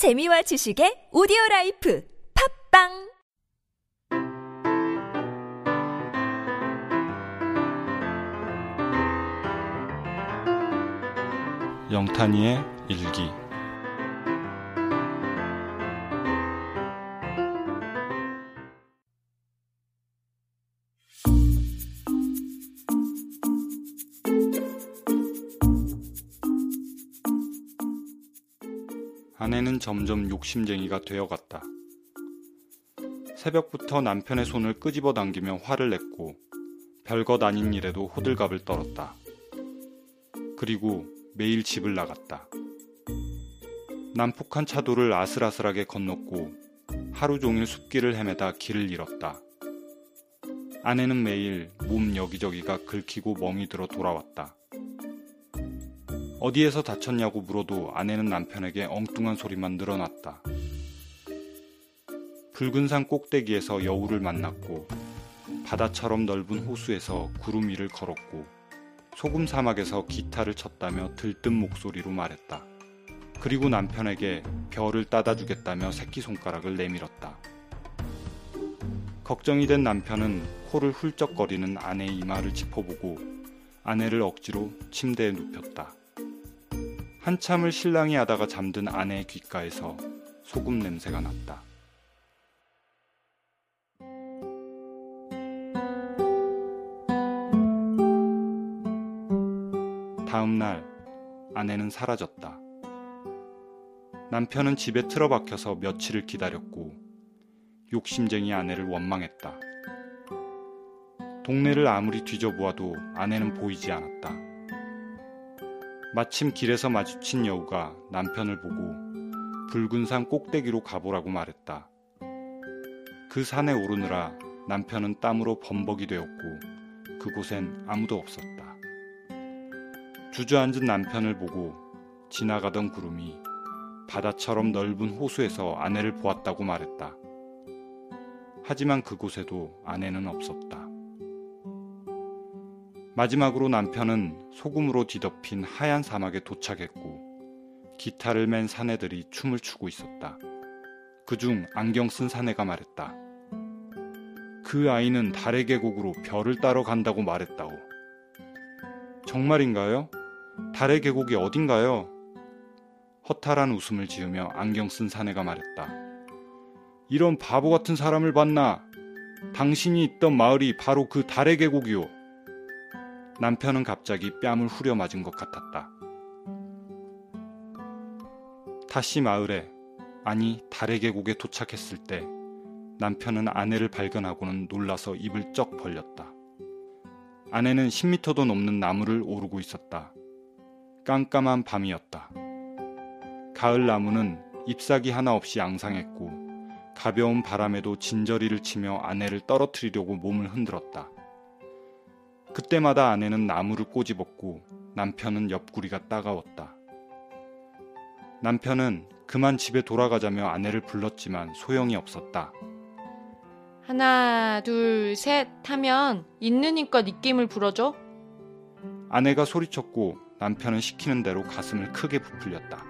재미와 지식의 오디오 라이프 팝빵! 영탄이의 일기 아내는 점점 욕심쟁이가 되어갔다. 새벽부터 남편의 손을 끄집어 당기며 화를 냈고 별것 아닌 일에도 호들갑을 떨었다. 그리고 매일 집을 나갔다. 난폭한 차도를 아슬아슬하게 건넜고 하루 종일 숲길을 헤매다 길을 잃었다. 아내는 매일 몸 여기저기가 긁히고 멍이 들어 돌아왔다. 어디에서 다쳤냐고 물어도 아내는 남편에게 엉뚱한 소리만 늘어났다. 붉은 산 꼭대기에서 여우를 만났고 바다처럼 넓은 호수에서 구름 위를 걸었고 소금 사막에서 기타를 쳤다며 들뜬 목소리로 말했다. 그리고 남편에게 별을 따다 주겠다며 새끼손가락을 내밀었다. 걱정이 된 남편은 코를 훌쩍거리는 아내의 이마를 짚어보고 아내를 억지로 침대에 눕혔다. 한참을 신랑이 하다가 잠든 아내의 귓가에서 소금 냄새가 났다. 다음 날 아내는 사라졌다. 남편은 집에 틀어박혀서 며칠을 기다렸고 욕심쟁이 아내를 원망했다. 동네를 아무리 뒤져보아도 아내는 보이지 않았다. 마침 길에서 마주친 여우가 남편을 보고 붉은 산 꼭대기로 가보라고 말했다. 그 산에 오르느라 남편은 땀으로 범벅이 되었고 그곳엔 아무도 없었다. 주저앉은 남편을 보고 지나가던 구름이 바다처럼 넓은 호수에서 아내를 보았다고 말했다. 하지만 그곳에도 아내는 없었다. 마지막으로 남편은 소금으로 뒤덮인 하얀 사막에 도착했고 기타를 맨 사내들이 춤을 추고 있었다. 그중 안경 쓴 사내가 말했다. 그 아이는 달의 계곡으로 별을 따러 간다고 말했다오. 정말인가요? 달의 계곡이 어딘가요? 허탈한 웃음을 지으며 안경 쓴 사내가 말했다. 이런 바보 같은 사람을 봤나? 당신이 있던 마을이 바로 그 달의 계곡이오. 남편은 갑자기 뺨을 후려 맞은 것 같았다. 다시 마을에, 아니 달의 계곡에 도착했을 때 남편은 아내를 발견하고는 놀라서 입을 쩍 벌렸다. 아내는 10미터도 넘는 나무를 오르고 있었다. 깜깜한 밤이었다. 가을 나무는 잎사귀 하나 없이 앙상했고 가벼운 바람에도 진저리를 치며 아내를 떨어뜨리려고 몸을 흔들었다. 그때마다 아내는 나무를 꼬집었고 남편은 옆구리가 따가웠다. 남편은 그만 집에 돌아가자며 아내를 불렀지만 소용이 없었다. 하나, 둘, 셋 하면 있는 힘껏 입김을 불어줘. 아내가 소리쳤고 남편은 시키는 대로 가슴을 크게 부풀렸다.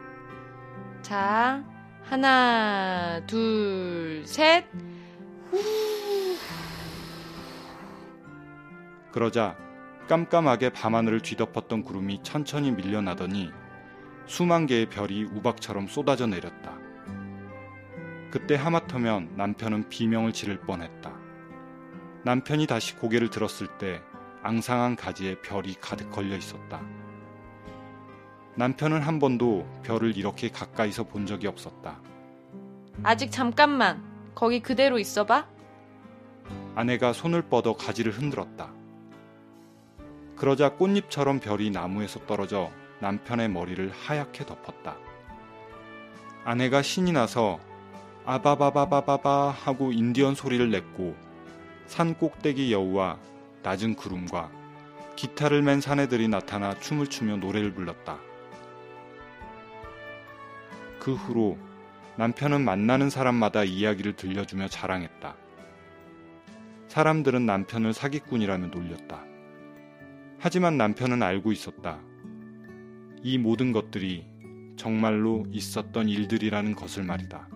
자, 하나, 둘, 셋. 그러자 깜깜하게 밤하늘을 뒤덮었던 구름이 천천히 밀려나더니 수만 개의 별이 우박처럼 쏟아져 내렸다. 그때 하마터면 남편은 비명을 지를 뻔했다. 남편이 다시 고개를 들었을 때 앙상한 가지에 별이 가득 걸려 있었다. 남편은 한 번도 별을 이렇게 가까이서 본 적이 없었다. 아직 잠깐만. 거기 그대로 있어봐. 아내가 손을 뻗어 가지를 흔들었다. 그러자 꽃잎처럼 별이 나무에서 떨어져 남편의 머리를 하얗게 덮었다. 아내가 신이 나서 아바바바바바바 하고 인디언 소리를 냈고 산 꼭대기 여우와 낮은 구름과 기타를 맨 사내들이 나타나 춤을 추며 노래를 불렀다. 그 후로 남편은 만나는 사람마다 이야기를 들려주며 자랑했다. 사람들은 남편을 사기꾼이라며 놀렸다. 하지만 남편은 알고 있었다. 이 모든 것들이 정말로 있었던 일들이라는 것을 말이다.